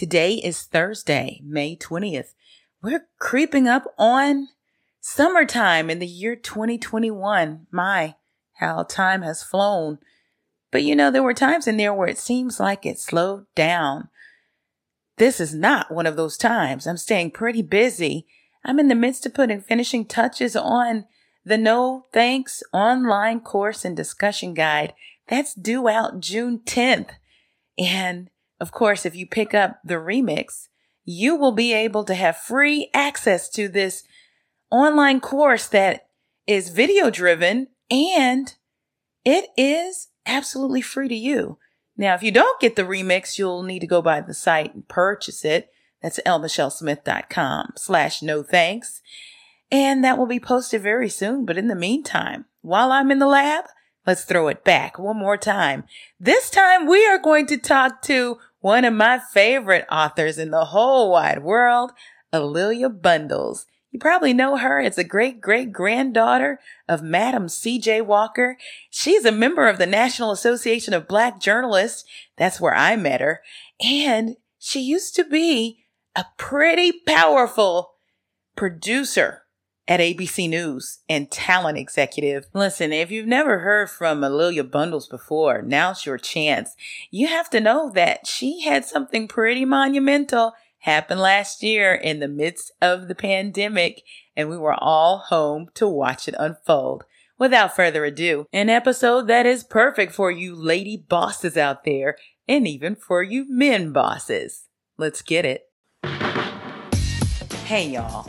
Today is Thursday, May 20th. We're creeping up on summertime in the year 2021. My, how time has flown. But you know, there were times in there where it seems like it slowed down. This is not one of those times. I'm staying pretty busy. I'm in the midst of putting finishing touches on the No Thanks online course and discussion guide. That's due out June 10th. And of course, if you pick up the remix, you will be able to have free access to this online course that is video driven and it is absolutely free to you. Now, if you don't get the remix, you'll need to go by the site and purchase it. That's lmichellesmith.com slash no thanks. And that will be posted very soon. But in the meantime, while I'm in the lab, let's throw it back one more time. This time we are going to talk to one of my favorite authors in the whole wide world, A'Lelia Bundles. You probably know her as a great great granddaughter of Madam C.J. Walker. She's a member of the National Association of Black Journalists. That's where I met her. And she used to be a pretty powerful producer at ABC News and talent executive. Listen, if you've never heard from A'Lelia Bundles before, now's your chance. You have to know that she had something pretty monumental happen last year in the midst of the pandemic, and we were all home to watch it unfold. Without further ado, an episode that is perfect for you lady bosses out there, and even for you men bosses. Let's get it. Hey, y'all.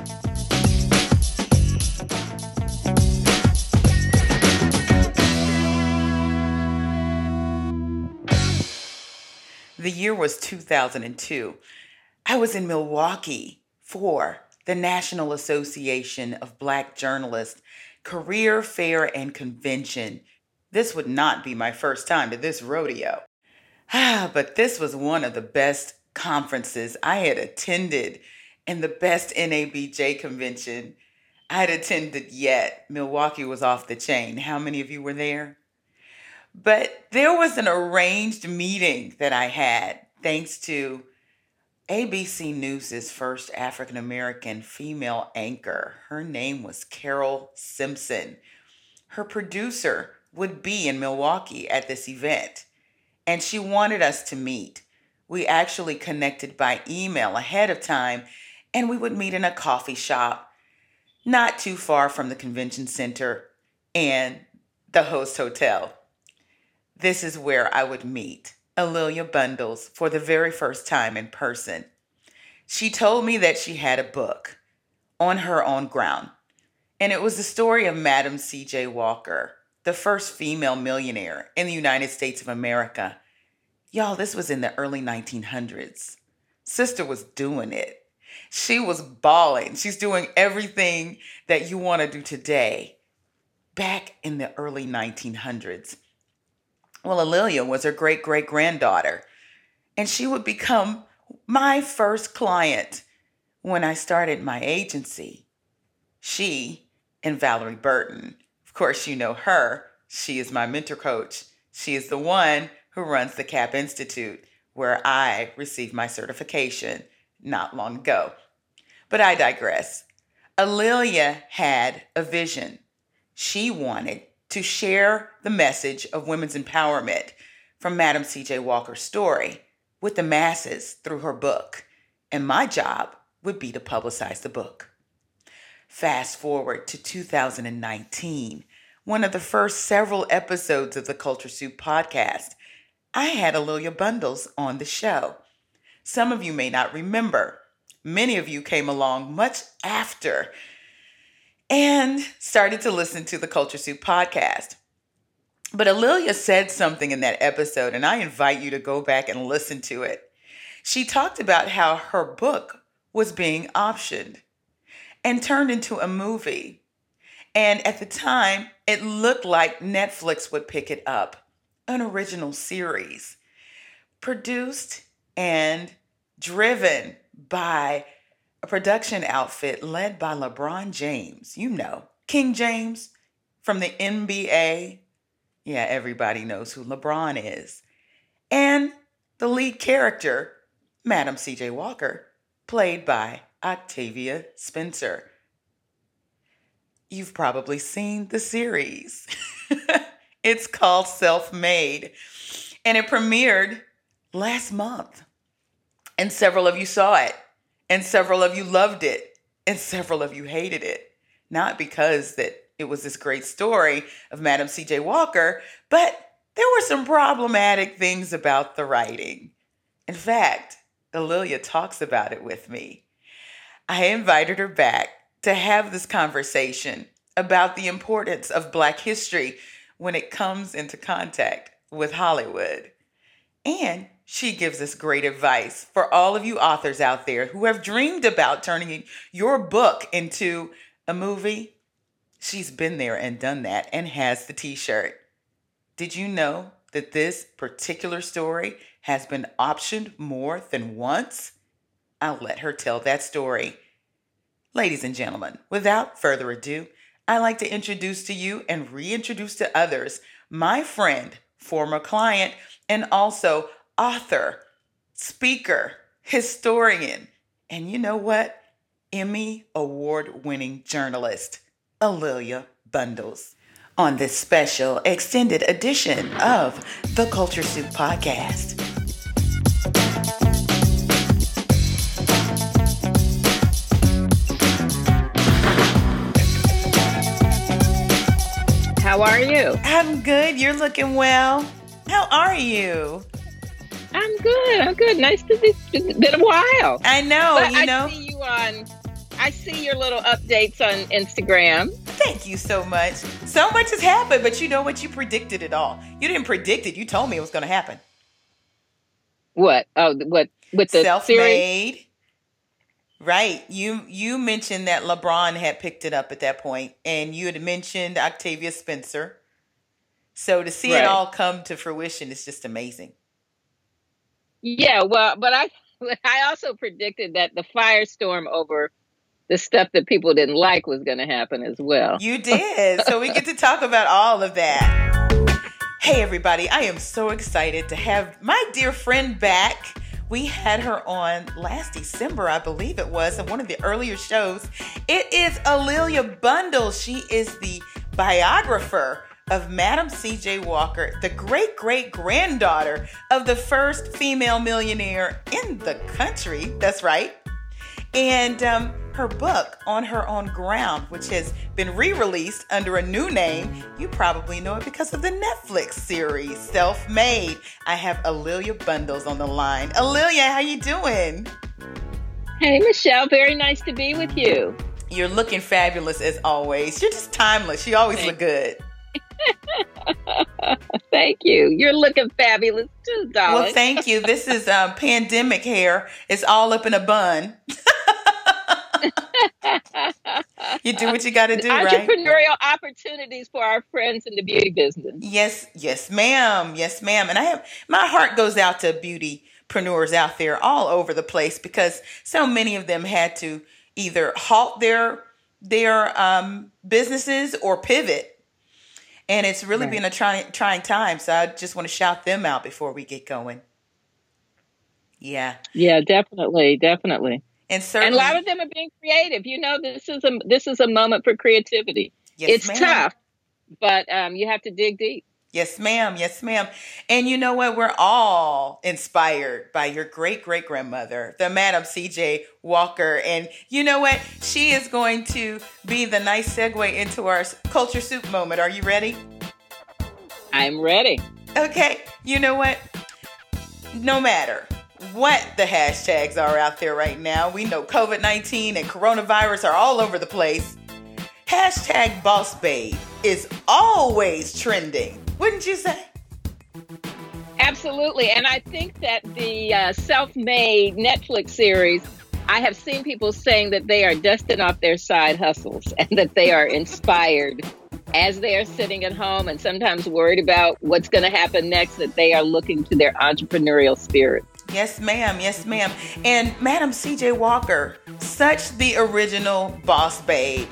The year was 2002. I was in Milwaukee for the National Association of Black Journalists Career Fair and Convention. This would not be my first time to this rodeo. Ah, but this was one of the best conferences I had attended and the best NABJ convention I had attended yet. Milwaukee was off the chain. How many of you were there? But there was an arranged meeting that I had thanks to ABC News' first African American female anchor. Her name was Carol Simpson. Her producer would be in Milwaukee at this event, and she wanted us to meet. We actually connected by email ahead of time, and we would meet in a coffee shop not too far from the convention center and the host hotel. This is where I would meet A'Lelia Bundles for the very first time in person. She told me that she had a book on her own ground, and it was the story of Madam C.J. Walker, the first female millionaire in the United States of America. Y'all, this was in the early 1900s. Sister was doing it. She was balling. She's doing everything that you want to do today back in the early 1900s. Well, A'Lelia was her great great granddaughter, and she would become my first client when I started my agency. She and Valerie Burton. Of course, you know her. She is my mentor coach. She is the one who runs the CAP Institute, where I received my certification not long ago. But I digress. A'Lelia had a vision. She wanted to share the message of women's empowerment from Madam C.J. Walker's story with the masses through her book. And my job would be to publicize the book. Fast forward to 2019, one of the first several episodes of the Culture Soup podcast. I had A'Lelia Bundles on the show. Some of you may not remember. Many of you came along much after and started to listen to the Culture Soup podcast. But A'Lelia said something in that episode, and I invite you to go back and listen to it. She talked about how her book was being optioned and turned into a movie. And at the time, it looked like Netflix would pick it up. An original series produced and driven by a production outfit led by LeBron James. You know, King James from the NBA. Yeah, everybody knows who LeBron is. And the lead character, Madam CJ Walker, played by Octavia Spencer. You've probably seen the series. it's called Self Made, and it premiered last month. And several of you saw it, and several of you loved it, and several of you hated it. Not because that it was this great story of Madam C.J. Walker, but there were some problematic things about the writing. In fact, A'Lelia talks about it with me. I invited her back to have this conversation about the importance of Black history when it comes into contact with Hollywood. And she gives us great advice for all of you authors out there who have dreamed about turning your book into a movie. She's been there and done that and has the t shirt. Did you know that this particular story has been optioned more than once? I'll let her tell that story. Ladies and gentlemen, without further ado, I'd like to introduce to you and reintroduce to others my friend, former client, and also author, speaker, historian, and you know what? Emmy award winning journalist, A'Lelia Bundles, on this special extended edition of the Culture Soup Podcast. How are you? I'm good. You're looking well. How are you? I'm good. I'm good. Nice to be. It's been a while. I know. But you I know. see you on. I see your little updates on Instagram. Thank you so much. So much has happened, but you know what? You predicted it all. You didn't predict it. You told me it was going to happen. What? Oh, what with the? Self-made. Right. You you mentioned that LeBron had picked it up at that point, and you had mentioned Octavia Spencer. So to see Right. it all come to fruition is just amazing. Yeah. Well, but I I also predicted that the firestorm over the stuff that people didn't like was going to happen as well. You did. So we get to talk about all of that. Hey, everybody. I am so excited to have my dear friend back. We had her on last December, I believe it was, in one of the earlier shows. It is A'Lelia Bundle. She is the biographer of Madam C.J. Walker, the great great granddaughter of the first female millionaire in the country. That's right and um, her book on her own ground which has been re-released under a new name you probably know it because of the netflix series self-made i have A'Lelia bundles on the line A'Lelia, how you doing Hey, Michelle. Very nice to be with you. you're looking fabulous as always you're just timeless you always look good Thank you. You're looking fabulous too, darling. well thank you this is um, pandemic hair it's all up in a bun you do what you got to do right Entrepreneurial opportunities for our friends in the beauty business. Yes, yes, ma'am. Yes, ma'am. And I have my heart goes out to beautypreneurs out there all over the place because so many of them had to either halt their their um, businesses or pivot. And it's really Right. been a trying trying time. So I just want to shout them out before we get going. Yeah. Yeah, definitely, definitely. And And a lot of them are being creative. You know, this is a this is a moment for creativity. yes, it's ma'am. tough, but um, you have to dig deep. Yes, ma'am. Yes, ma'am. And you know what? We're all inspired by your great great grandmother, the Madam C.J. Walker. And you know what? She is going to be the nice segue into our culture soup moment. Are you ready? I'm ready. Okay. You know what? No matter what the hashtags are out there right now, we know COVID 19 and coronavirus are all over the place. Hashtag Boss Babe is always trending, wouldn't you say? Absolutely, and I think that the uh, self-made Netflix series, I have seen people saying that they are dusting off their side hustles and that they are inspired as they are sitting at home and sometimes worried about what's going to happen next, that they are looking to their entrepreneurial spirit. Yes, ma'am. Yes, ma'am. And Madam CJ Walker, such the original boss babe.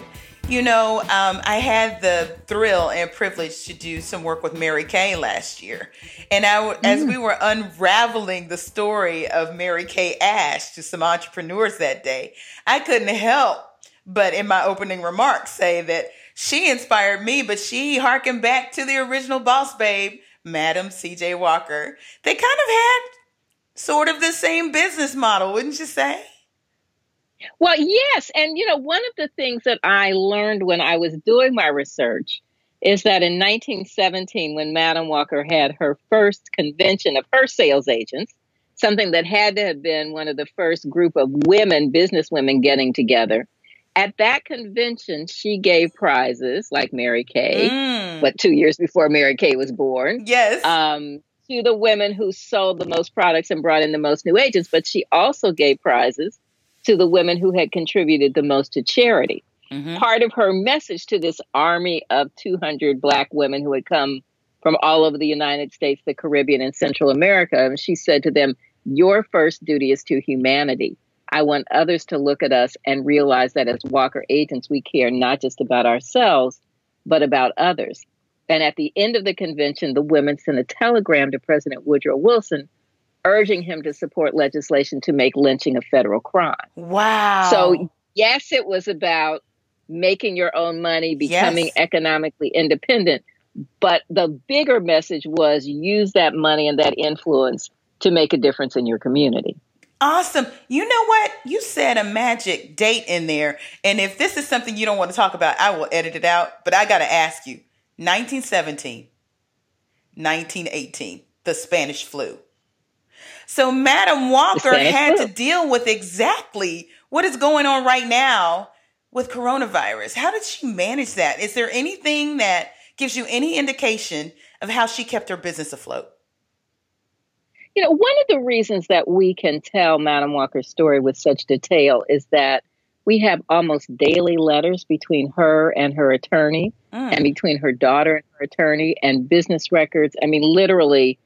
You know, um, I had the thrill and privilege to do some work with Mary Kay last year. And I, mm. as we were unraveling the story of Mary Kay Ash to some entrepreneurs that day, I couldn't help but in my opening remarks say that she inspired me, but she harkened back to the original boss babe, Madam CJ Walker. They kind of had sort of the same business model, wouldn't you say? Well, yes. And, you know, one of the things that I learned when I was doing my research is that in 1917, when Madam Walker had her first convention of her sales agents, something that had to have been one of the first group of women, business women getting together, at that convention, she gave prizes like Mary Kay, mm. but two years before Mary Kay was born. Yes. Um, to the women who sold the most products and brought in the most new agents, but she also gave prizes to the women who had contributed the most to charity. Mm-hmm. Part of her message to this army of 200 Black women who had come from all over the United States, the Caribbean, and Central America, and she said to them, Your first duty is to humanity. I want others to look at us and realize that as Walker agents, we care not just about ourselves, but about others. And at the end of the convention, the women sent a telegram to President Woodrow Wilson urging him to support legislation to make lynching a federal crime. Wow. So, yes, it was about making your own money, becoming yes. economically independent. But the bigger message was use that money and that influence to make a difference in your community. Awesome. You know what? You said a magic date in there. And if this is something you don't want to talk about, I will edit it out. But I got to ask you 1917, 1918, the Spanish flu. So Madam Walker had to deal with exactly what is going on right now with coronavirus. How did she manage that? Is there anything that gives you any indication of how she kept her business afloat? You know, one of the reasons that we can tell Madam Walker's story with such detail is that we have almost daily letters between her and her attorney, mm. and between her daughter and her attorney, and business records. I mean, literally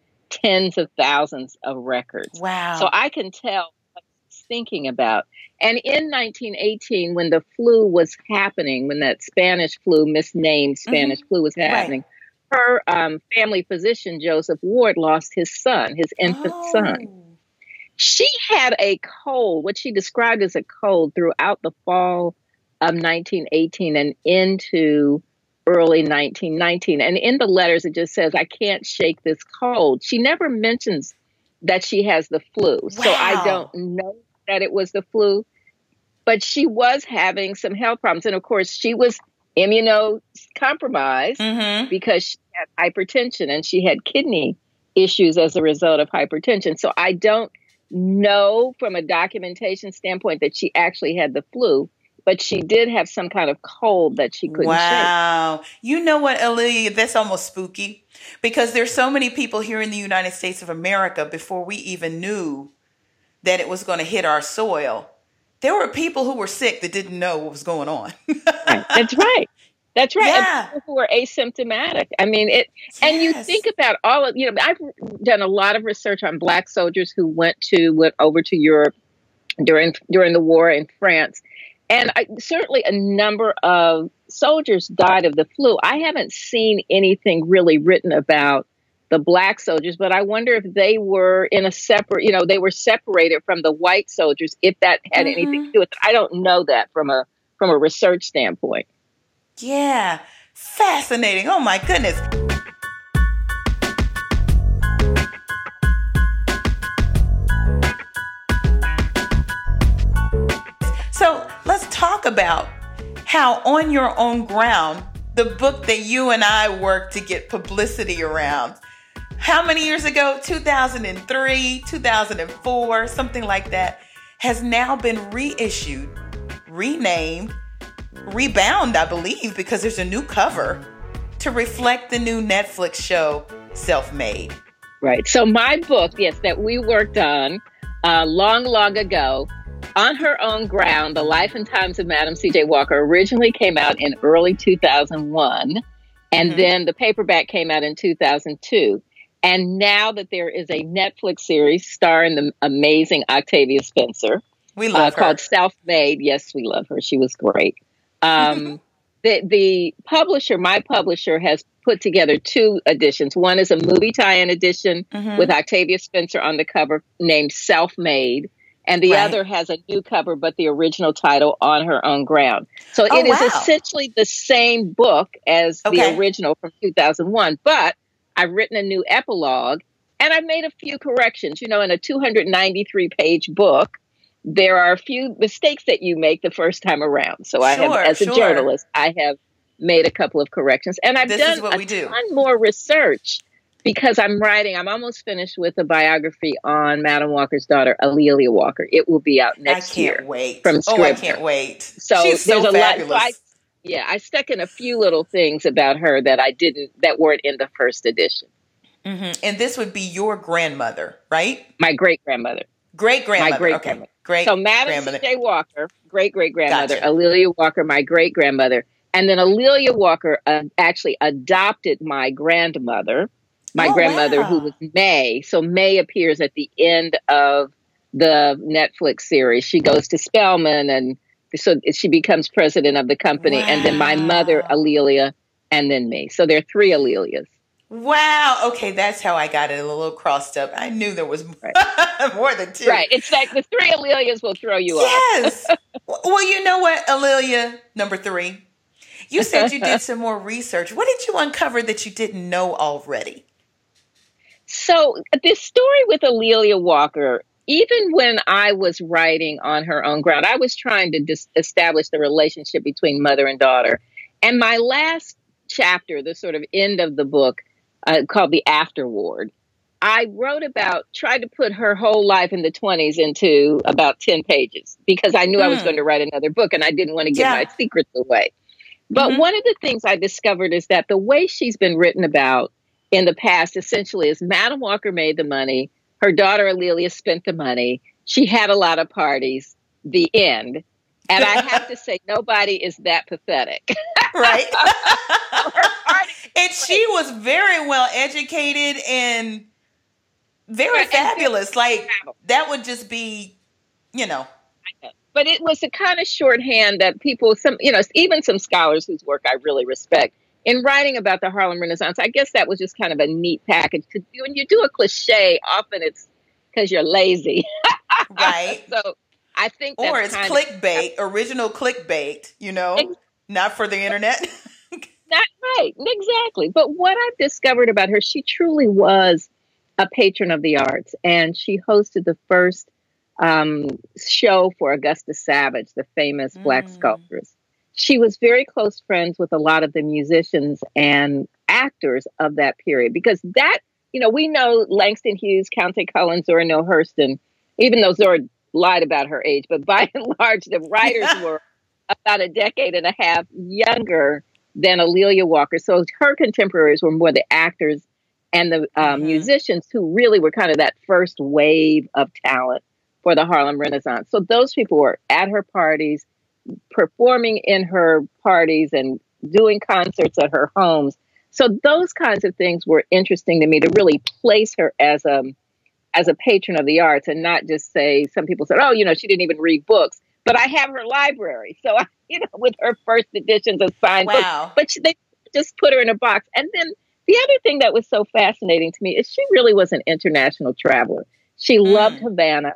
tens of thousands of records. Wow. So I can tell what she's thinking about. And in 1918, when the flu was happening, when that Spanish flu, misnamed Spanish mm-hmm. flu, was happening, right her um, family physician, Joseph Ward, lost his son, his infant oh. son. She had a cold, what she described as a cold, throughout the fall of 1918 and into early 1919. And in the letters, it just says, I can't shake this cold. She never mentions that she has the flu. Wow. So I don't know that it was the flu, but she was having some health problems. And of course, she was immunocompromised mm-hmm. because she had hypertension and she had kidney issues as a result of hypertension. So I don't know from a documentation standpoint that she actually had the flu, but she did have some kind of cold that she couldn't shake. wow. Shake. You know what, A'Lelia? That's almost spooky because there's so many people here in the United States of America before we even knew that it was going to hit our soil. There were people who were sick that didn't know what was going on. That's right. That's right. Yeah. people who are asymptomatic. I mean, it, yes. and you think about all of, you know, I've done a lot of research on black soldiers who went to, went over to Europe during, during the war in France. And I, certainly a number of soldiers died of the flu. I haven't seen anything really written about the black soldiers, but I wonder if they were in a separate, you know, they were separated from the white soldiers, if that had mm-hmm. anything to do with it. I don't know that from a from a research standpoint. Yeah, fascinating. Oh my goodness. Talk about how, on your own ground, the book that you and I worked to get publicity around. How many years ago? 2003, 2004, something like that, has now been reissued, renamed, rebound, I believe, because there's a new cover to reflect the new Netflix show, Self Made. Right. So, my book, yes, that we worked on uh, long, long ago, On Her Own Ground, The Life and Times of Madam C.J. Walker originally came out in early 2001, and mm-hmm. then the paperback came out in 2002. And now that there is a Netflix series starring the amazing Octavia Spencer, we love uh, called Self Made. Yes, we love her. She was great. Um, the the publisher, my publisher, has put together two editions. One is a movie tie-in edition mm-hmm. with Octavia Spencer on the cover, named Self Made, and the right. other has a new cover, but the original title on her own ground. So oh, it is wow. essentially the same book as okay. the original from 2001, but I've written a new epilogue and I've made a few corrections. You know, in a 293 page book, there are a few mistakes that you make the first time around. So I have, as a journalist, I have made a couple of corrections, and I've this done a do. ton more research because I'm writing. I'm almost finished with a biography on Madam Walker's daughter, A'Lelia Walker. It will be out next year. I can't wait. From Scribner. Oh, I can't wait. So She's there's so a fabulous. lot. So I, yeah, I stuck in a few little things about her that I didn't that weren't in the first edition. Mm-hmm. And this would be your grandmother, right? My great grandmother. Great grandmother. My great grandmother. Okay. Great. So Madam C.J. Walker, great great grandmother. Gotcha. A'Lelia Walker, my great grandmother, and then A'Lelia Walker uh, actually adopted my grandmother, my oh, grandmother wow. who was May. So May appears at the end of the Netflix series. She goes to Spelman, and so she becomes president of the company. Wow. And then my mother, A'Lelia, and then me. So there are three A'Lelias. Wow. Okay, that's how I got it a little crossed up. I knew there was right. more than two. Right. It's like the three A'Lelias will throw you yes. off. Yes. well, you know what, A'Lelia number three? You said you did some more research. What did you uncover that you didn't know already? So, this story with A'Lelia Walker, even when I was writing on her own ground, I was trying to dis- establish the relationship between mother and daughter. And my last chapter, the sort of end of the book, uh, called The Afterward. I wrote about, tried to put her whole life in the 20s into about 10 pages because I knew mm. I was hmm. going to write another book and I didn't want to give yeah. my secrets away. But mm-hmm. one of the things I discovered is that the way she's been written about in the past essentially is Madam Walker made the money, her daughter A'Lelia spent the money, she had a lot of parties, the end. And I have to say, nobody is that pathetic. right? and she was very well educated and very right, fabulous. And like that would just be, you know. But it was a kind of shorthand that people, some, you know, even some scholars whose work I really respect, in writing about the Harlem Renaissance, I guess that was just kind of a neat package. Because when you do a cliche, often it's because you're lazy. right. so I think, or it's clickbait, of, original clickbait. You know, not for the internet. not right, exactly. But what I've discovered about her, she truly was a patron of the arts, and she hosted the first um, show for Augusta Savage, the famous mm. black sculptress. She was very close friends with a lot of the musicians and actors of that period because that, you know, we know Langston Hughes, Countee Cullen, Zora Neale Hurston, even though Zora lied about her age, but by and large, the writers were about a decade and a half younger than A'Lelia Walker. So her contemporaries were more the actors and the um, mm-hmm. musicians who really were kind of that first wave of talent for the Harlem Renaissance. So those people were at her parties, performing in her parties, and doing concerts at her homes. So those kinds of things were interesting to me to really place her as a as a patron of the arts and not just say some people said, oh, you know, she didn't even read books. But I have her library, so I, you know, with her first editions of signed wow. books. But she, they just put her in a box. And then the other thing that was so fascinating to me is she really was an international traveler. She mm. loved Havana,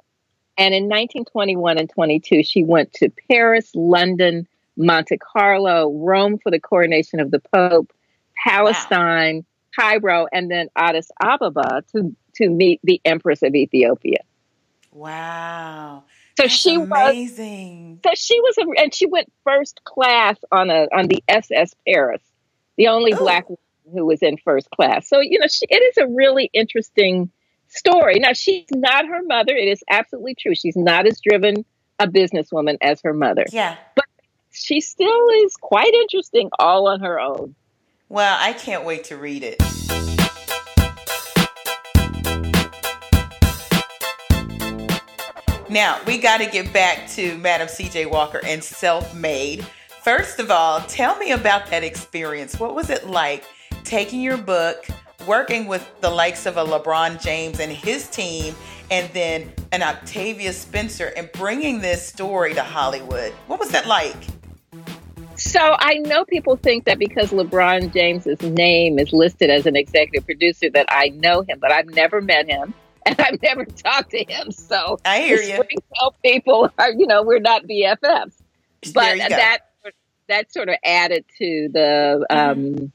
and in 1921 and 22, she went to Paris, London, Monte Carlo, Rome for the coronation of the Pope, Palestine, wow. Cairo, and then Addis Ababa to to meet the Empress of Ethiopia. Wow. So That's she amazing. was. So she was, a, and she went first class on a on the SS Paris, the only Ooh. black woman who was in first class. So you know, she, it is a really interesting story. Now she's not her mother. It is absolutely true. She's not as driven a businesswoman as her mother. Yeah, but she still is quite interesting all on her own. Well, I can't wait to read it. Now, we got to get back to Madam CJ Walker and Self Made. First of all, tell me about that experience. What was it like taking your book, working with the likes of a LeBron James and his team, and then an Octavia Spencer, and bringing this story to Hollywood? What was that like? So I know people think that because LeBron James's name is listed as an executive producer that I know him, but I've never met him and I've never talked to him. So I hear you. People, are, you know, we're not BFFs, but that that sort of added to the, um.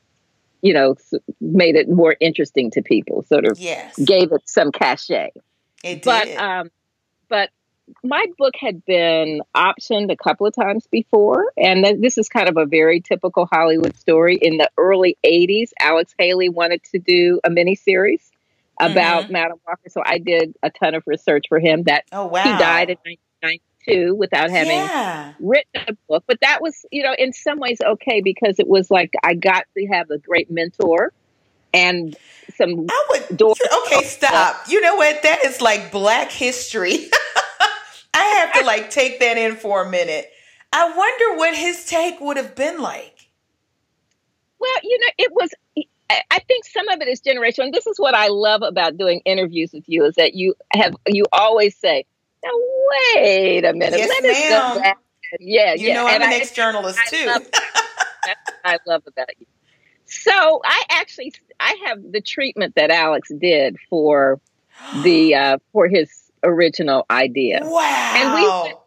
You know, made it more interesting to people. Sort of yes. gave it some cachet. It did. But um, but my book had been optioned a couple of times before, and this is kind of a very typical Hollywood story. In the early '80s, Alex Haley wanted to do a miniseries about mm-hmm. Madam Walker. So I did a ton of research for him. That oh wow, he died in 1992 without having yeah. written a book. But that was, you know, in some ways okay because it was like I got to have a great mentor and some. I would. Doors. Okay, stop. You know what? That is like Black history. I have to like take that in for a minute. I wonder what his take would have been like. Well, you know, it was I think some of it is generational. And this is what I love about doing interviews with you is that you have you always say, "Now wait a minute, yes, let ma'am. us go back." Yeah, you yeah. know, I'm and an ex journalist too. Love That's what I love about you. So I actually I have the treatment that Alex did for the uh, for his original idea. Wow! And we went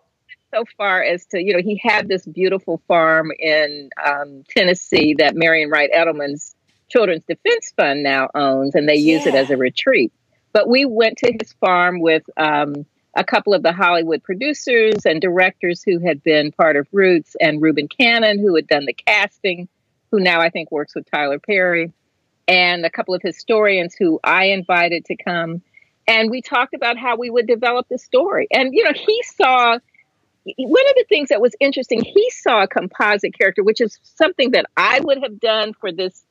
so far as to you know he had this beautiful farm in um, Tennessee that Marian Wright Edelman's Children's Defense Fund now owns, and they yeah. use it as a retreat. But we went to his farm with um, a couple of the Hollywood producers and directors who had been part of Roots, and Reuben Cannon, who had done the casting, who now I think works with Tyler Perry, and a couple of historians who I invited to come. And we talked about how we would develop the story. And, you know, he saw one of the things that was interesting, he saw a composite character, which is something that I would have done for this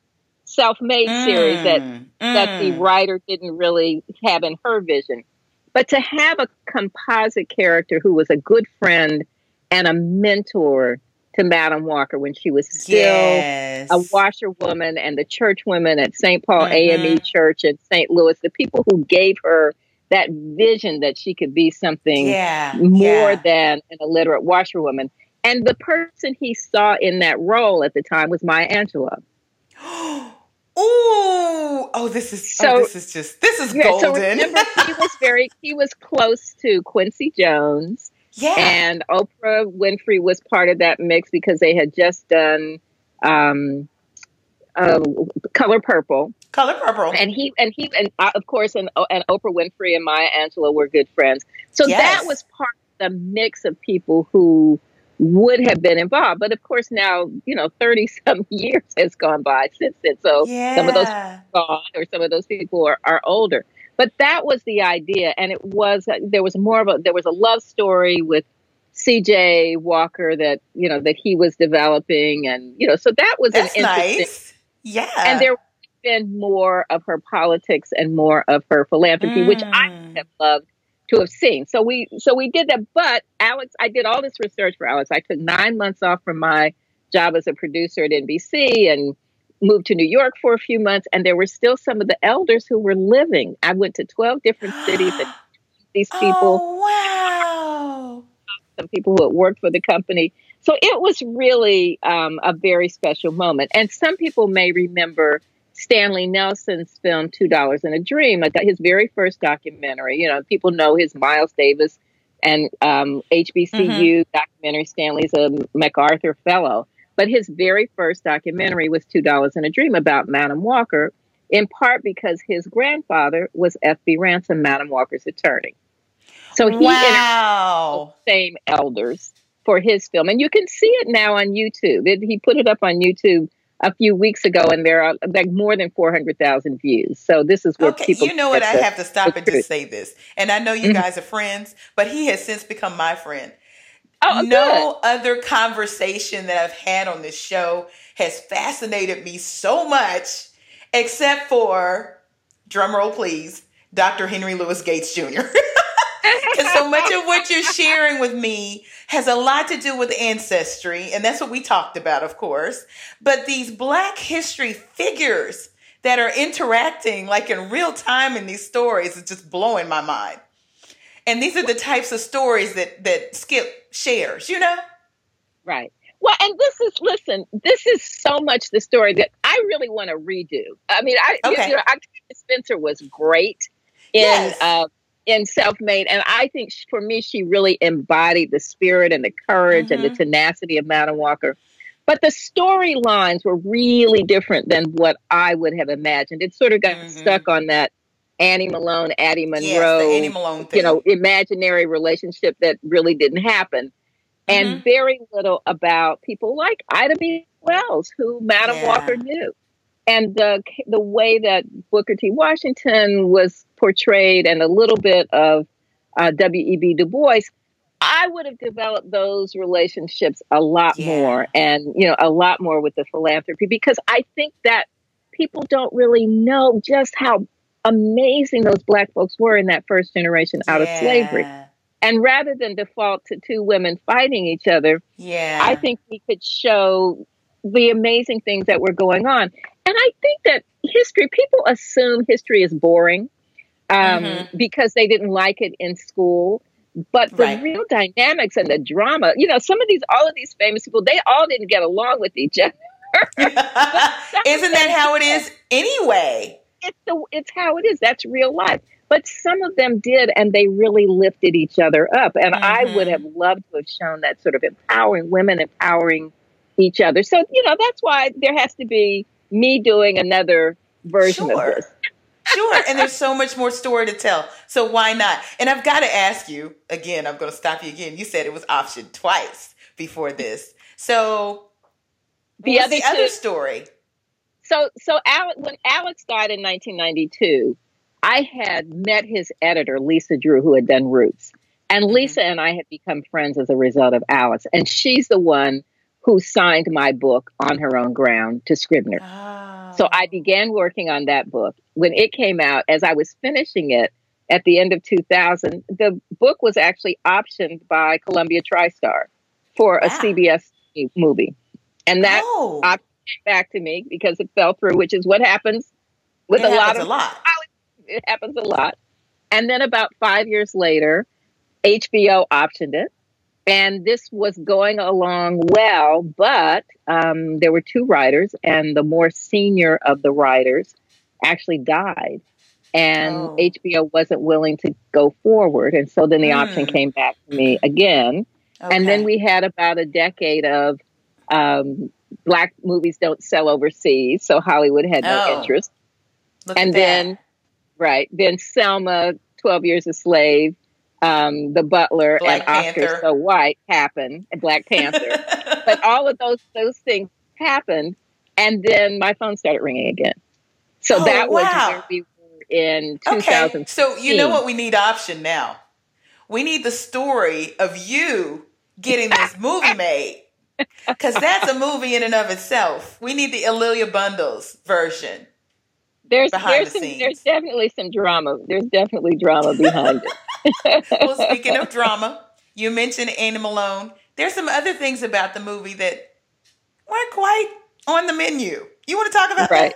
self-made mm, series that mm. that the mm. writer didn't really have in her vision. But to have a composite character who was a good friend and a mentor to Madam Walker when she was still yes. a washerwoman and the church women at St. Paul mm-hmm. AME Church in St. Louis, the people who gave her that vision that she could be something yeah. more yeah. than an illiterate washerwoman. And the person he saw in that role at the time was Maya Angelou. Ooh, oh, this is oh, so. Oh, this is just this is yeah, golden. So remember, he was very he was close to Quincy Jones. Yeah, and Oprah Winfrey was part of that mix because they had just done um, uh, Color Purple. Color Purple, and he and he and uh, of course, and and Oprah Winfrey and Maya Angelou were good friends. So yes. that was part of the mix of people who would have been involved. But of course, now, you know, 30 some years has gone by since then. So yeah. some of those gone or some of those people are, are older. But that was the idea. And it was, there was more of a, there was a love story with CJ Walker that, you know, that he was developing. And, you know, so that was That's an interesting. Nice. Yeah. And there been more of her politics and more of her philanthropy, mm. which I mm. have loved to have seen. So we so we did that. But Alex, I did all this research for Alex. I took nine months off from my job as a producer at NBC and moved to New York for a few months. And there were still some of the elders who were living. I went to twelve different cities and these people. Oh, wow. Some people who had worked for the company. So it was really um, a very special moment. And some people may remember Stanley Nelson's film Two Dollars and a Dream, his very first documentary. You know, people know his Miles Davis and um, HBCU mm-hmm. documentary. Stanley's a MacArthur Fellow, but his very first documentary was Two Dollars and a Dream about Madam Walker, in part because his grandfather was F.B. Ransom, Madam Walker's attorney. So he wow. same elders for his film, and you can see it now on YouTube. It, he put it up on YouTube a few weeks ago, and there are like more than four hundred thousand views. So this is what okay, people. You know what? I have to stop and just say this, and I know you mm-hmm. guys are friends, but he has since become my friend. Oh, no good. other conversation that I've had on this show has fascinated me so much, except for drumroll please, Dr. Henry Louis Gates Jr. Because so much of what you're sharing with me has a lot to do with ancestry, and that's what we talked about, of course. But these Black history figures that are interacting like in real time in these stories is just blowing my mind. And these are the types of stories that that Skip shares, you know? Right. Well, and this is listen, this is so much the story that I really want to redo. I mean, I okay. you know, Octavia Spencer was great in yes. uh, in self made, and I think for me, she really embodied the spirit and the courage mm-hmm. and the mm-hmm. tenacity of Madam Walker. But the storylines were really different than what I would have imagined. It sort of got mm-hmm. stuck on that Annie Malone, Addie Monroe, yes, Annie Malone thing. you know, imaginary relationship that really didn't happen and mm-hmm. very little about people like Ida B. Wells, who Madam yeah. Walker knew. And the the way that Booker T. Washington was portrayed, and a little bit of uh, W.E.B. Du Bois, I would have developed those relationships a lot yeah. more, and you know, a lot more with the philanthropy, because I think that people don't really know just how amazing those Black folks were in that first generation out yeah. of slavery. And rather than default to two women fighting each other, yeah, I think we could show the amazing things that were going on. And I think that history, people assume history is boring um, mm-hmm. because they didn't like it in school. But the right. real dynamics and the drama, you know, some of these, all of these famous people, they all didn't get along with each other. Isn't that how it is anyway? It's the, it's how it is. That's real life. But some of them did, and they really lifted each other up. And mm-hmm. I would have loved to have shown that sort of empowering women, empowering each other. So, you know, that's why there has to be me doing another version sure. of this. sure. And there's so much more story to tell. So why not? And I've got to ask you again, I'm going to stop you again. You said it was optioned twice before this. So the other, the other story? So, so Alex, when Alex died in 1992, I had met his editor, Lisa Drew, who had done Roots. And mm-hmm. Lisa and I had become friends as a result of Alex. And she's the one who signed my book on her own ground to Scribner. Oh. So I began working on that book. When it came out, as I was finishing it at the end of 2000, the book was actually optioned by Columbia TriStar for a ah. CBS movie. And that oh. option came back to me because it fell through, which is what happens with it a lot of a lot it happens a lot. And then about five years later, HBO optioned it. And this was going along well, but um, there were two writers, and the more senior of the writers actually died. And oh. HBO wasn't willing to go forward. And so then the mm. option came back to me again. Okay. And then we had about a decade of um, black movies don't sell overseas. So Hollywood had no oh. interest. Look and then Right. Then Selma, 12 Years a Slave, um, The Butler, Black and Oscar So White happened, and Black Panther. but all of those those things happened, and then my phone started ringing again. So oh, that wow. was where we were in 2000. Okay. So you know what we need option now? We need the story of you getting this movie made. Because that's a movie in and of itself. We need the A'Lelia Bundles version there's there's the some, there's definitely some drama. There's definitely drama behind it. well, speaking of drama, you mentioned Annie Malone. There's some other things about the movie that weren't quite on the menu. You want to talk about right.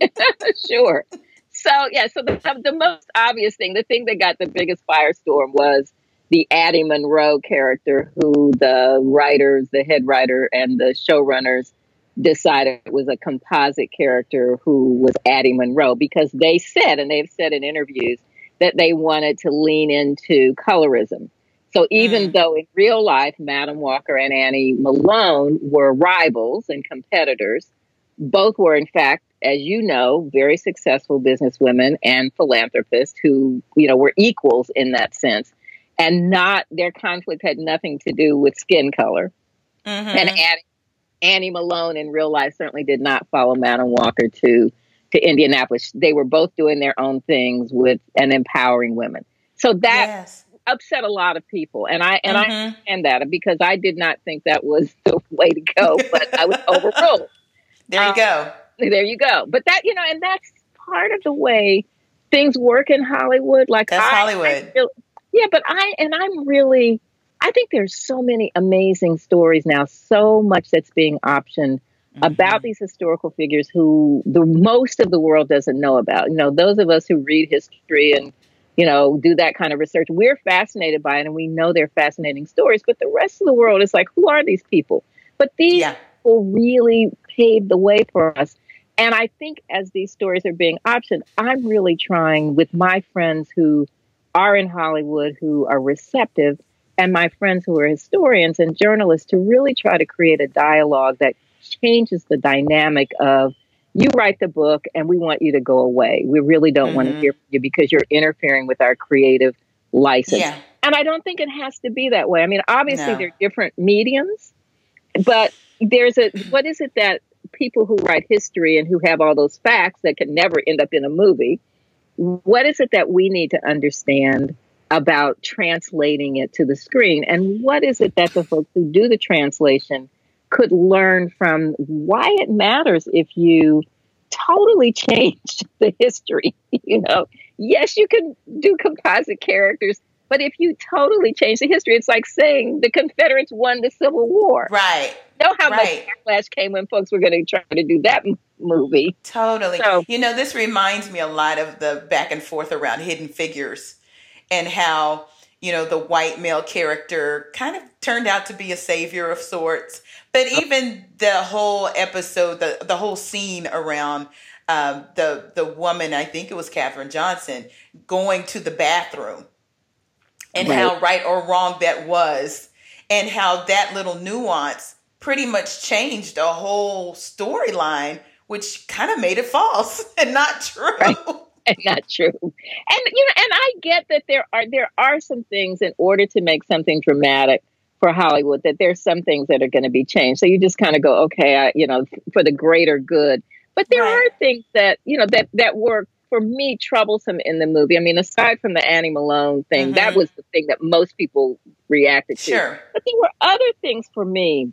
that? sure. So yeah, so the um, the most obvious thing, the thing that got the biggest firestorm was the Addie Monroe character, who the writers, the head writer, and the showrunners decided it was a composite character who was Addie Monroe because they said, and they've said in interviews, that they wanted to lean into colorism. So even mm. though in real life, Madam Walker and Annie Malone were rivals and competitors, both were, in fact, as you know, very successful businesswomen and philanthropists who, you know, were equals in that sense. And not their conflict had nothing to do with skin color. Mm-hmm. And Addie Annie Malone in real life certainly did not follow Madam Walker to to Indianapolis. They were both doing their own things with and empowering women. So that yes. upset a lot of people, and I and mm-hmm. I understand that because I did not think that was the way to go, but I was overruled. There you um, go. There you go. But that you know, and that's part of the way things work in Hollywood. Like that's I, Hollywood. I, Yeah, but I and I'm really I think there's so many amazing stories now, so much that's being optioned mm-hmm. about these historical figures who the most of the world doesn't know about. You know, those of us who read history and you know do that kind of research, we're fascinated by it and we know they're fascinating stories. But the rest of the world is like, who are these people? But these yeah. people really paved the way for us. And I think as these stories are being optioned, I'm really trying with my friends who are in Hollywood, who are receptive, and my friends who are historians and journalists to really try to create a dialogue that changes the dynamic of you write the book and we want you to go away. We really don't mm-hmm. want to hear from you because you're interfering with our creative license. Yeah. And I don't think it has to be that way. I mean, obviously, no. there are different mediums, but there's a what is it that people who write history and who have all those facts that can never end up in a movie, what is it that we need to understand about translating it to the screen? And what is it that the folks who do the translation could learn from why it matters if you totally changed the history. You know, yes, you can do composite characters, but if you totally change the history, it's like saying the Confederates won the Civil War. Right. You know how right. much backlash came when folks were going to try to do that movie. Totally. So, you know, this reminds me a lot of the back and forth around Hidden Figures and how you know the white male character kind of turned out to be a savior of sorts but even the whole episode, the the whole scene around um, the the woman, I think it was Katherine Johnson, going to the bathroom, and right. how right or wrong that was, and how that little nuance pretty much changed a whole storyline, which kind of made it false and not true. Right. And not true. And you know, and I get that there are there are some things in order to make something dramatic for Hollywood that there's some things that are going to be changed. So you just kind of go, okay, I, you know, for the greater good. But there right. are things that you know that that were for me troublesome in the movie. I mean, aside from the Annie Malone thing, mm-hmm. that was the thing that most people reacted to. Sure. But there were other things for me.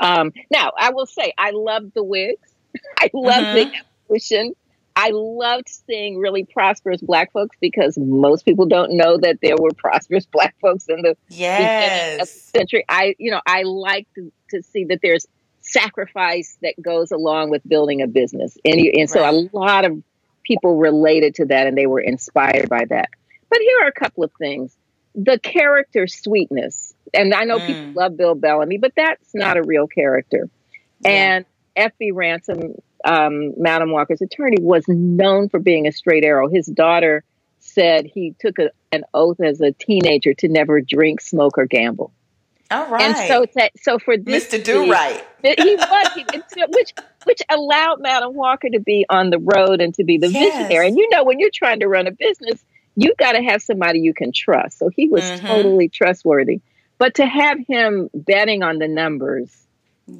Um, now, I will say, I loved the wigs. I loved mm-hmm. the evolution. I loved seeing really prosperous black folks because most people don't know that there were prosperous black folks in the yes. century. I, you know, I like to, to, see that there's sacrifice that goes along with building a business. And, and so right. a lot of people related to that and they were inspired by that. But here are a couple of things. The character sweetness. And I know mm. people love Bill Bellamy, but that's not a real character. Yeah. And F.B. Ransom um, Madam Walker's attorney, was known for being a straight arrow. His daughter said he took a, an oath as a teenager to never drink, smoke, or gamble. All right. And so, to, so for this, Mr. Do Right, he was, he, which which allowed Madam Walker to be on the road and to be the yes. visionary. And you know, when you're trying to run a business, you got to have somebody you can trust. So he was mm-hmm. totally trustworthy. But to have him betting on the numbers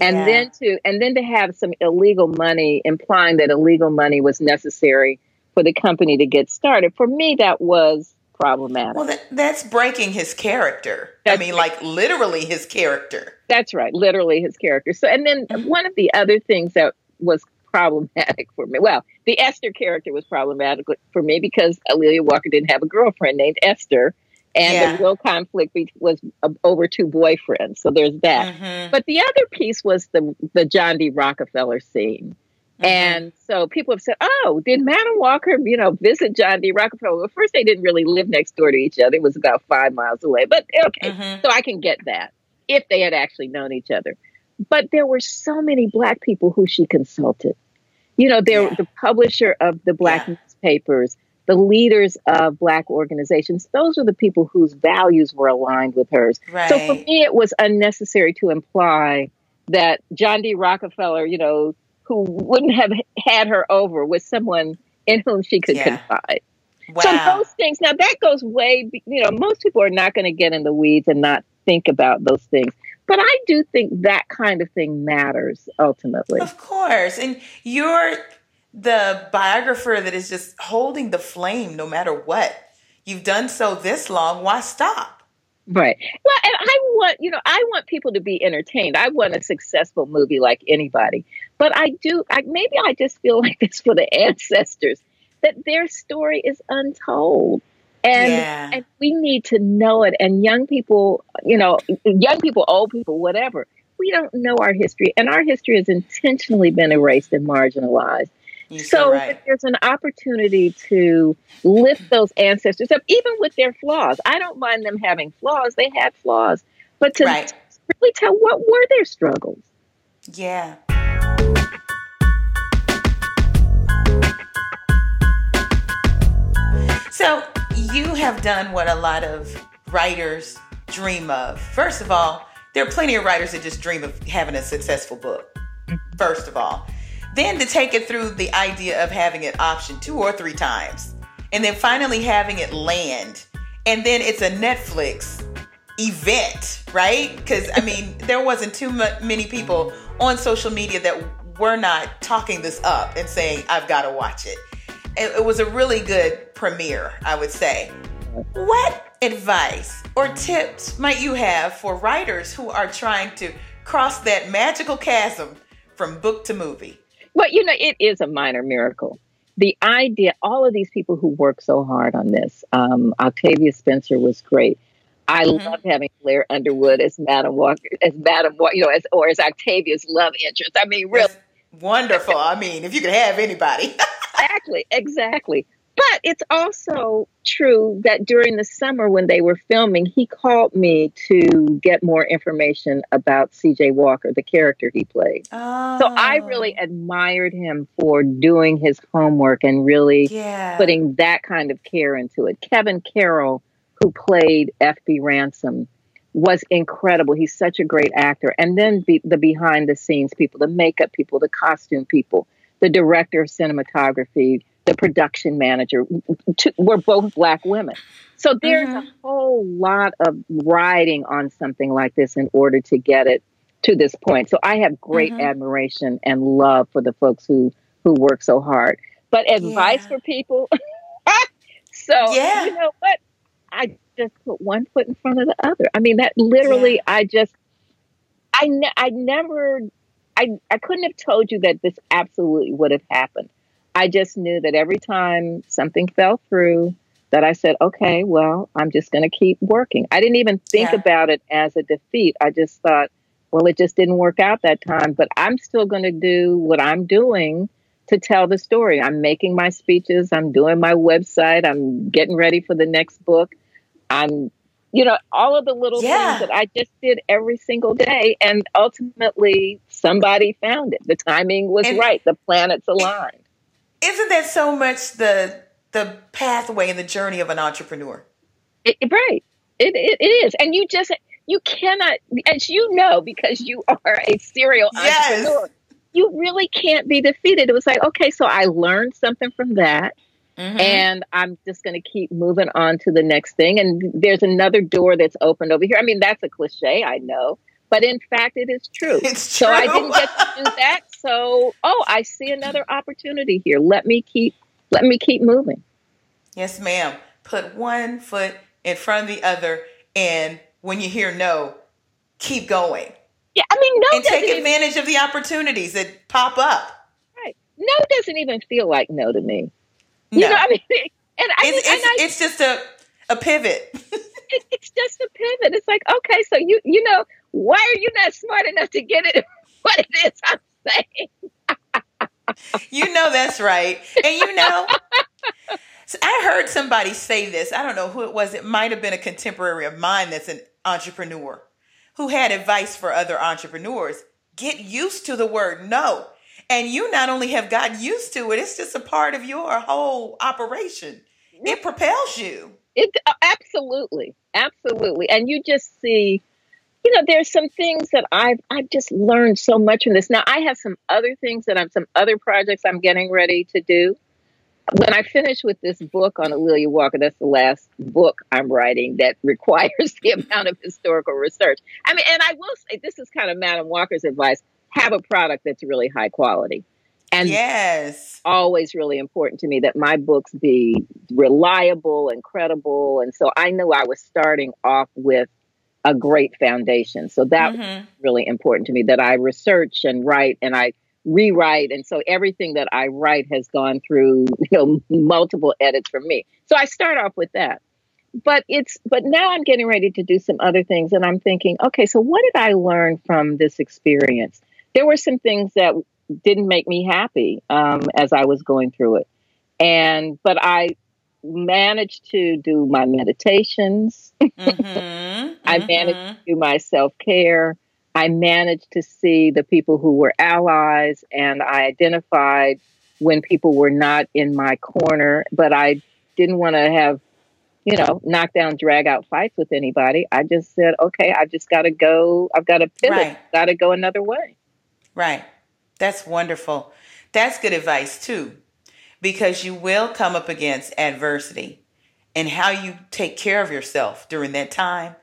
and then to and then to have some illegal money implying that illegal money was necessary for the company to get started for me that was problematic. Well that, that's breaking his character. That's, i mean like literally his character. That's right literally his character. So and then mm-hmm. one of the other things that was problematic for me well the esther character was problematic for me because A'Lelia Walker didn't have a girlfriend named esther and yeah. the real conflict was over two boyfriends. So there's that. Mm-hmm. But the other piece was the the John D. Rockefeller scene. Mm-hmm. And so people have said, "Oh, did Madam Walker, you know, visit John D. Rockefeller?" Well, first they didn't really live next door to each other; it was about five miles away. But okay, mm-hmm. so I can get that if they had actually known each other. But there were so many black people who she consulted. You know, there yeah. the publisher of the black yeah. newspapers, the leaders of black organizations those are the people whose values were aligned with hers right. so for me it was unnecessary to imply that john d rockefeller you know who wouldn't have had her over was someone in whom she could yeah. confide wow. so those things now that goes way you know most people are not going to get in the weeds and not think about those things but I do think that kind of thing matters ultimately. Of course. And you're the biographer that is just holding the flame no matter what. You've done so this long, why stop? Right. Well, and I want, you know, I want people to be entertained. I want a successful movie like anybody. But I do, I, maybe I just feel like this for the ancestors that their story is untold. And, yeah. and we need to know it. And young people, you know, young people, old people, whatever, we don't know our history. And our history has intentionally been erased and marginalized. You're so right. there's an opportunity to lift those ancestors up, even with their flaws. I don't mind them having flaws; they had flaws, but to right. really tell what were their struggles. Yeah. So you have done what a lot of writers dream of. First of all, there are plenty of writers that just dream of having a successful book. Mm-hmm. First of all, then to take it through the idea of having it option two or three times, and then finally having it land, and then it's a Netflix event, right? Because I mean, there wasn't too many people on social media that were not talking this up and saying, "I've got to watch it." It, it was a really good premiere, I would say. What advice or tips might you have for writers who are trying to cross that magical chasm from book to movie? Well, you know, it is a minor miracle. The idea, all of these people who work so hard on this, um, Octavia Spencer was great. I mm-hmm. love having Blair Underwood as Madam Walker, as Madam, Walker, you know, as or as Octavia's love interest. I mean, really wonderful. I mean, if you could have anybody. exactly, exactly. But it's also true that during the summer when they were filming, he called me to get more information about CJ Walker, the character he played. Oh. So I really oh. admired him for doing his homework and really yeah. putting that kind of care into it. Kevin Carroll, who played F.B. Ransom, was incredible. He's such a great actor. And then be, the behind the scenes people, the makeup people, the costume people, the director of cinematography, the production manager We're both black women. So there's mm-hmm. a whole lot of riding on something like this in order to get it to this point. So I have great mm-hmm. admiration and love for the folks who who work so hard. But advice yeah. for people. so yeah. you know what? I just put one foot in front of the other. I mean that literally yeah. I just I ne- I never I I couldn't have told you that this absolutely would have happened. I just knew that every time something fell through, that I said, okay, well, I'm just going to keep working. I didn't even think yeah. about it as a defeat. I just thought, well, it just didn't work out that time, but I'm still going to do what I'm doing to tell the story. I'm making my speeches, I'm doing my website, I'm getting ready for the next book. I'm, you know, all of the little yeah. things that I just did every single day. And ultimately, somebody found it. The timing was and, right, the planets aligned. Isn't that so much the the pathway and the journey of an entrepreneur? It, right. It, it, it is. And you just you cannot as you know because you are a serial yes. entrepreneur. You really can't be defeated. It was like, okay, so I learned something from that. Mm-hmm. And I'm just going to keep moving on to the next thing. And there's another door that's opened over here. I mean, that's a cliche, I know, but in fact, it is true. It's true. So I didn't get to do that. So, oh, I see another opportunity here. Let me keep let me keep moving. Yes, ma'am. Put one foot in front of the other and when you hear no, keep going. Yeah, I mean, no and take advantage even, of the opportunities that pop up. Right. No doesn't even feel like no to me. No. You know, I mean, and I, it's, it's, I, it's just a a pivot. it, it's just a pivot. It's like, okay, so you you know, why are you not smart enough to get it what it is I'm saying? you know that's right. And you know, I heard somebody say this. I don't know who it was. It might have been a contemporary of mine that's an entrepreneur who had advice for other entrepreneurs. Get used to the word no. And you not only have gotten used to it, it's just a part of your whole operation. It propels you. It uh, absolutely, absolutely. And you just see you know, there's some things that I've I've just learned so much from this. Now I have some other things that I'm some other projects I'm getting ready to do. When I finish with this book on A'Lelia Walker, that's the last book I'm writing that requires the amount of historical research. I mean, and I will say this is kind of Madam Walker's advice: have a product that's really high quality. And yes, always really important to me that my books be reliable and credible. And so I knew I was starting off with a great foundation. So that mm-hmm. really important to me that I research and write and I rewrite and so everything that I write has gone through, you know, multiple edits from me. So I start off with that. but it's but now I'm getting ready to do some other things, and I'm thinking, okay, so what did I learn from this experience? There were some things that didn't make me happy um, as I was going through it, and but I managed to do my meditations. Mm-hmm, I managed mm-hmm. to do my self care. I managed to see the people who were allies, and I identified when people were not in my corner, but I didn't want to have, you know, knock down, drag out fights with anybody. I just said, okay, I just got to go. I've got to pivot. Right. Got to go another way. Right. That's wonderful. That's good advice too because you will come up against adversity and how you take care of yourself during that time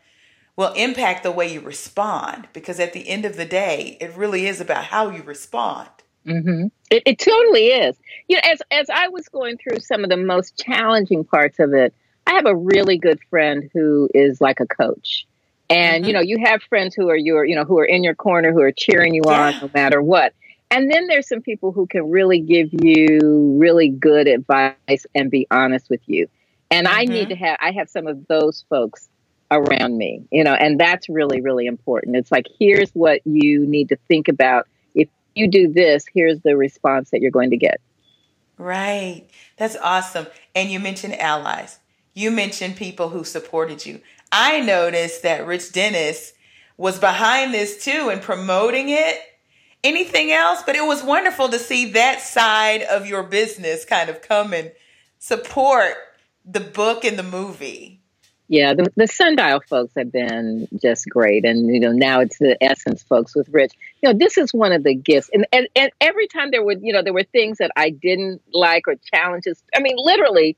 will impact the way you respond because at the end of the day it really is about how you respond mm-hmm. it, it totally is you know as, as i was going through some of the most challenging parts of it i have a really good friend who is like a coach and mm-hmm. you know you have friends who are your you know who are in your corner who are cheering you yeah. on no matter what and then there's some people who can really give you really good advice and be honest with you. And mm-hmm. I need mm-hmm. to have I have some of those folks around me, you know, and that's really really important. It's like here's what you need to think about. If you do this, here's the response that you're going to get. Right. That's awesome. And you mentioned allies. You mentioned people who supported you. I noticed that Rich Dennis was behind this too and promoting it anything else, but it was wonderful to see that side of your business kind of come and support the book and the movie. Yeah, the, the Sundial folks have been just great. And, you know, now it's the Essence folks with Rich. You know, this is one of the gifts. And, and, and every time there were, you know, there were things that I didn't like or challenges. I mean, literally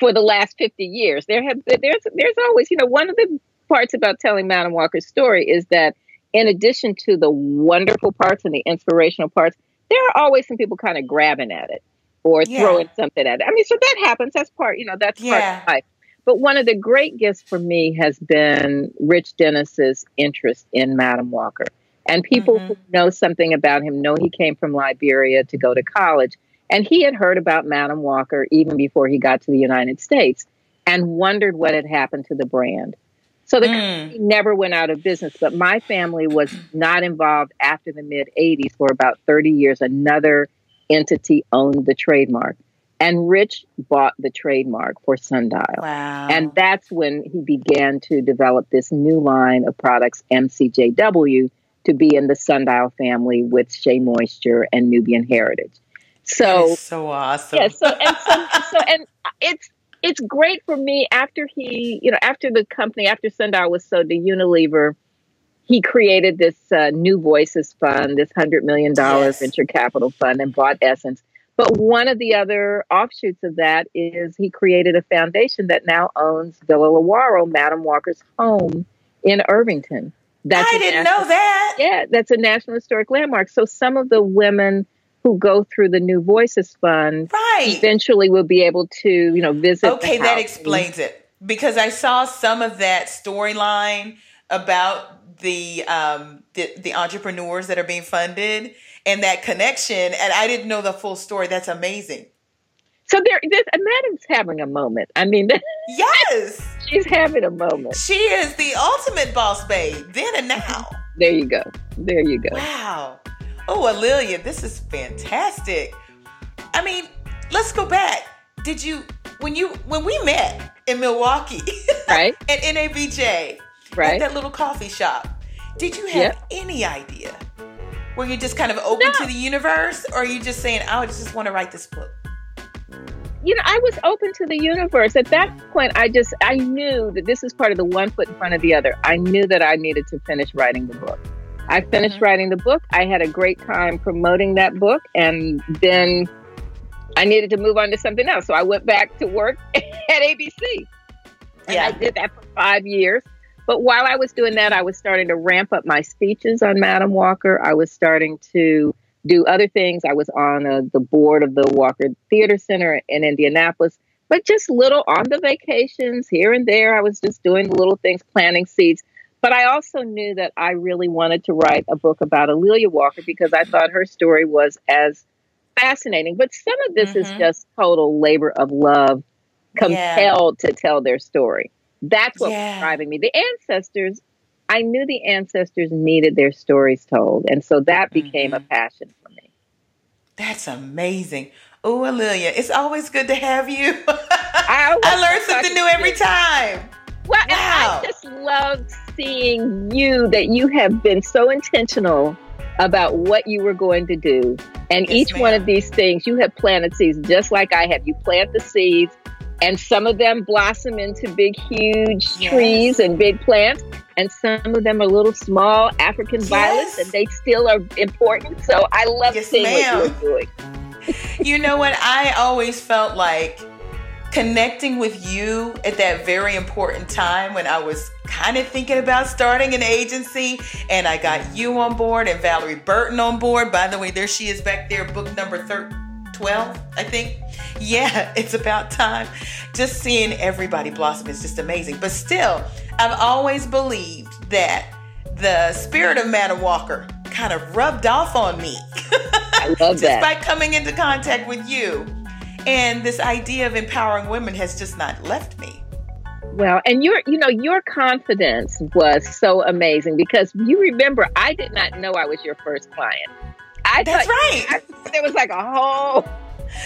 for the last 50 years, there have, there's, there's always, you know, one of the parts about telling Madam Walker's story is that in addition to the wonderful parts and the inspirational parts, there are always some people kind of grabbing at it or yeah. throwing something at it. I mean, so that happens. That's part, you know, that's yeah. part of life. But one of the great gifts for me has been Rich Dennis's interest in Madam Walker. And people mm-hmm. who know something about him know he came from Liberia to go to college. And he had heard about Madam Walker even before he got to the United States and wondered what had happened to the brand. So the mm. company never went out of business, but my family was not involved after the mid 80s for about 30 years. Another entity owned the trademark. And Rich bought the trademark for Sundial. Wow. And that's when he began to develop this new line of products, MCJW, to be in the Sundial family with Shea Moisture and Nubian Heritage. So so awesome. Yeah, so and so, so and it's it's great for me after he, you know, after the company, after Sundial was sold to Unilever, he created this uh, New Voices Fund, this $100 million yes. venture capital fund, and bought Essence. But one of the other offshoots of that is he created a foundation that now owns Villa Lewaro, Madam Walker's home in Irvington. That's I didn't national, know that. Yeah, that's a National Historic Landmark. So some of the women who go through the New Voices Fund right. eventually will be able to, you know, visit. Okay, that explains it because I saw some of that storyline about the, um, the the entrepreneurs that are being funded and that connection, and I didn't know the full story. That's amazing. So there, this Madam's having a moment. I mean, yes, she's having a moment. She is the ultimate boss babe, then and now. There you go. There you go. Wow. Oh, A'Lelia, this is fantastic. I mean, let's go back. Did you when you when we met in Milwaukee, right? at NABJ, right? At that little coffee shop. Did you have yep. any idea? Were you just kind of open no. to the universe, or are you just saying, "I just want to write this book"? You know, I was open to the universe. At that point, I just I knew that this is part of the one foot in front of the other. I knew that I needed to finish writing the book. I finished mm-hmm. writing the book. I had a great time promoting that book, and then I needed to move on to something else. So I went back to work at ABC. And yeah. I did that for five years. But while I was doing that, I was starting to ramp up my speeches on Madam Walker. I was starting to do other things. I was on a, the board of the Walker Theater Center in Indianapolis, but just little on the vacations here and there. I was just doing little things, planting seeds. But I also knew that I really wanted to write a book about A'Lelia Walker because I thought her story was as fascinating. But some of this mm-hmm. is just total labor of love, compelled yeah. to tell their story. That's what yeah. was driving me. The ancestors, I knew the ancestors needed their stories told. And so that became mm-hmm. a passion for me. That's amazing. Oh, A'Lelia, it's always good to have you. I, I learn something new every time. Well, wow. I just love seeing you that you have been so intentional about what you were going to do. And yes, each ma'am. one of these things, you have planted seeds just like I have. You plant the seeds, and some of them blossom into big, huge yes. trees and big plants. And some of them are little small African yes. violets, and they still are important. So I love seeing ma'am. what you're doing. you know what? I always felt like connecting with you at that very important time when I was kind of thinking about starting an agency and I got you on board and Valerie Burton on board. By the way, there she is back there, book number 12, I think. Yeah, it's about time. Just seeing everybody blossom is just amazing. But still, I've always believed that the spirit of Madam Walker kind of rubbed off on me. I love just that. by coming into contact with you. And this idea of empowering women has just not left me. Well, and your, you know, your confidence was so amazing because you remember I did not know I was your first client. I That's thought, right. I, there was like a whole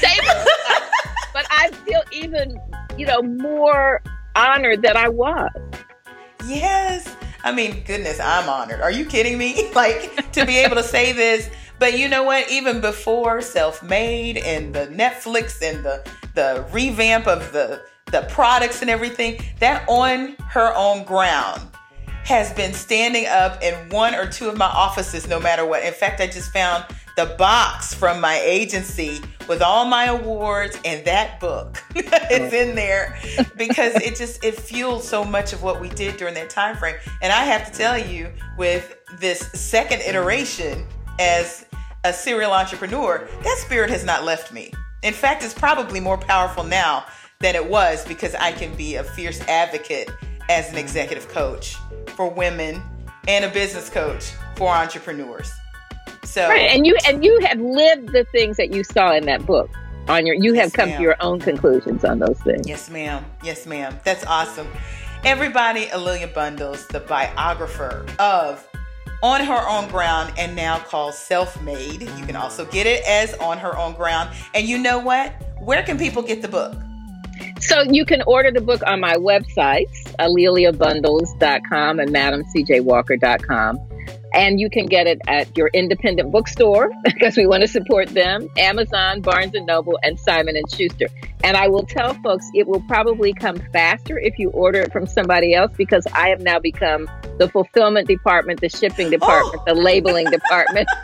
table, but I feel even, you know, more honored that I was. Yes. I mean, goodness, I'm honored. Are you kidding me? Like to be able to say this. But you know what? Even before Self Made and the Netflix and the the revamp of the the products and everything, that on her own ground has been standing up in one or two of my offices no matter what. In fact, I just found the box from my agency with all my awards and that book. It's in there because it just it fueled so much of what we did during that time frame. And i have to tell you with this second iteration as a serial entrepreneur that spirit has not left me. In fact it's probably more powerful now than it was because i can be a fierce advocate as an executive coach for women and a business coach for entrepreneurs so right, and you and you have lived the things that you saw in that book. On your, you yes, have come ma'am. to your own conclusions on those things. Yes, ma'am. Yes, ma'am. That's awesome. Everybody, A'Lelia Bundles, the biographer of On Her Own Ground and now called Self Made. You can also get it as On Her Own Ground. And you know what? Where can people get the book? So you can order the book on my websites, aleliabundles.com and madamcjwalker.com and you can get it at your independent bookstore because we want to support them amazon barnes and noble and simon and schuster. And i will tell folks it will probably come faster if you order it from somebody else because i have now become the fulfillment department the shipping oh. department oh. the labeling department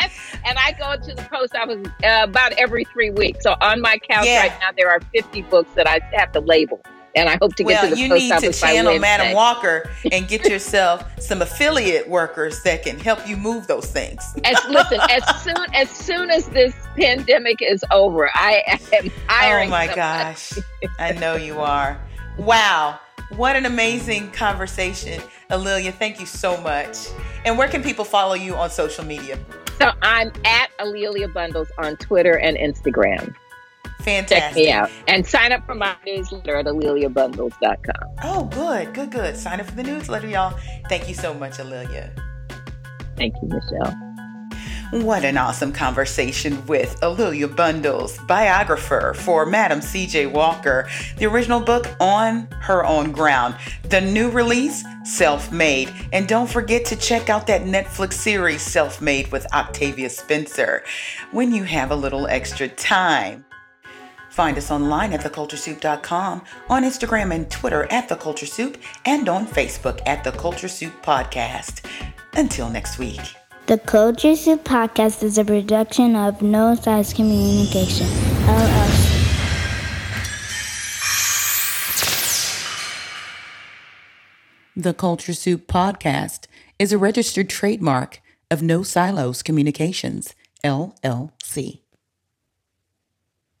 and i go to the post office uh, about every three weeks so on my couch yeah. right now there are 50 books that i have to label and I hope to get well, to the you post need office to channel Madam Walker and get yourself some affiliate workers that can help you move those things. as listen, as soon as soon as this pandemic is over, I am hiring. Oh my somebody. gosh, I know you are. Wow, what an amazing conversation, A'Lelia. Thank you so much. And where can people follow you on social media? So I'm at A'Lelia Bundles on Twitter and Instagram. Fantastic. Check me out and sign up for my newsletter at aleliabundles.com. Oh, good, good, good. Sign up for the newsletter, y'all. Thank you so much, A'Lelia. Thank you, Michelle. What an awesome conversation with A'Lelia Bundles, biographer for Madam C.J. Walker, the original book On Her Own Ground, the new release, Self Made. And don't forget to check out that Netflix series, Self Made with Octavia Spencer, when you have a little extra time. Find us online at theculturesoup.com, on Instagram and Twitter at The Culture Soup, and on Facebook at The Culture Soup Podcast. Until next week. The Culture Soup Podcast is a production of No Silos Communication, LLC. The Culture Soup Podcast is a registered trademark of No Silos Communications, LLC.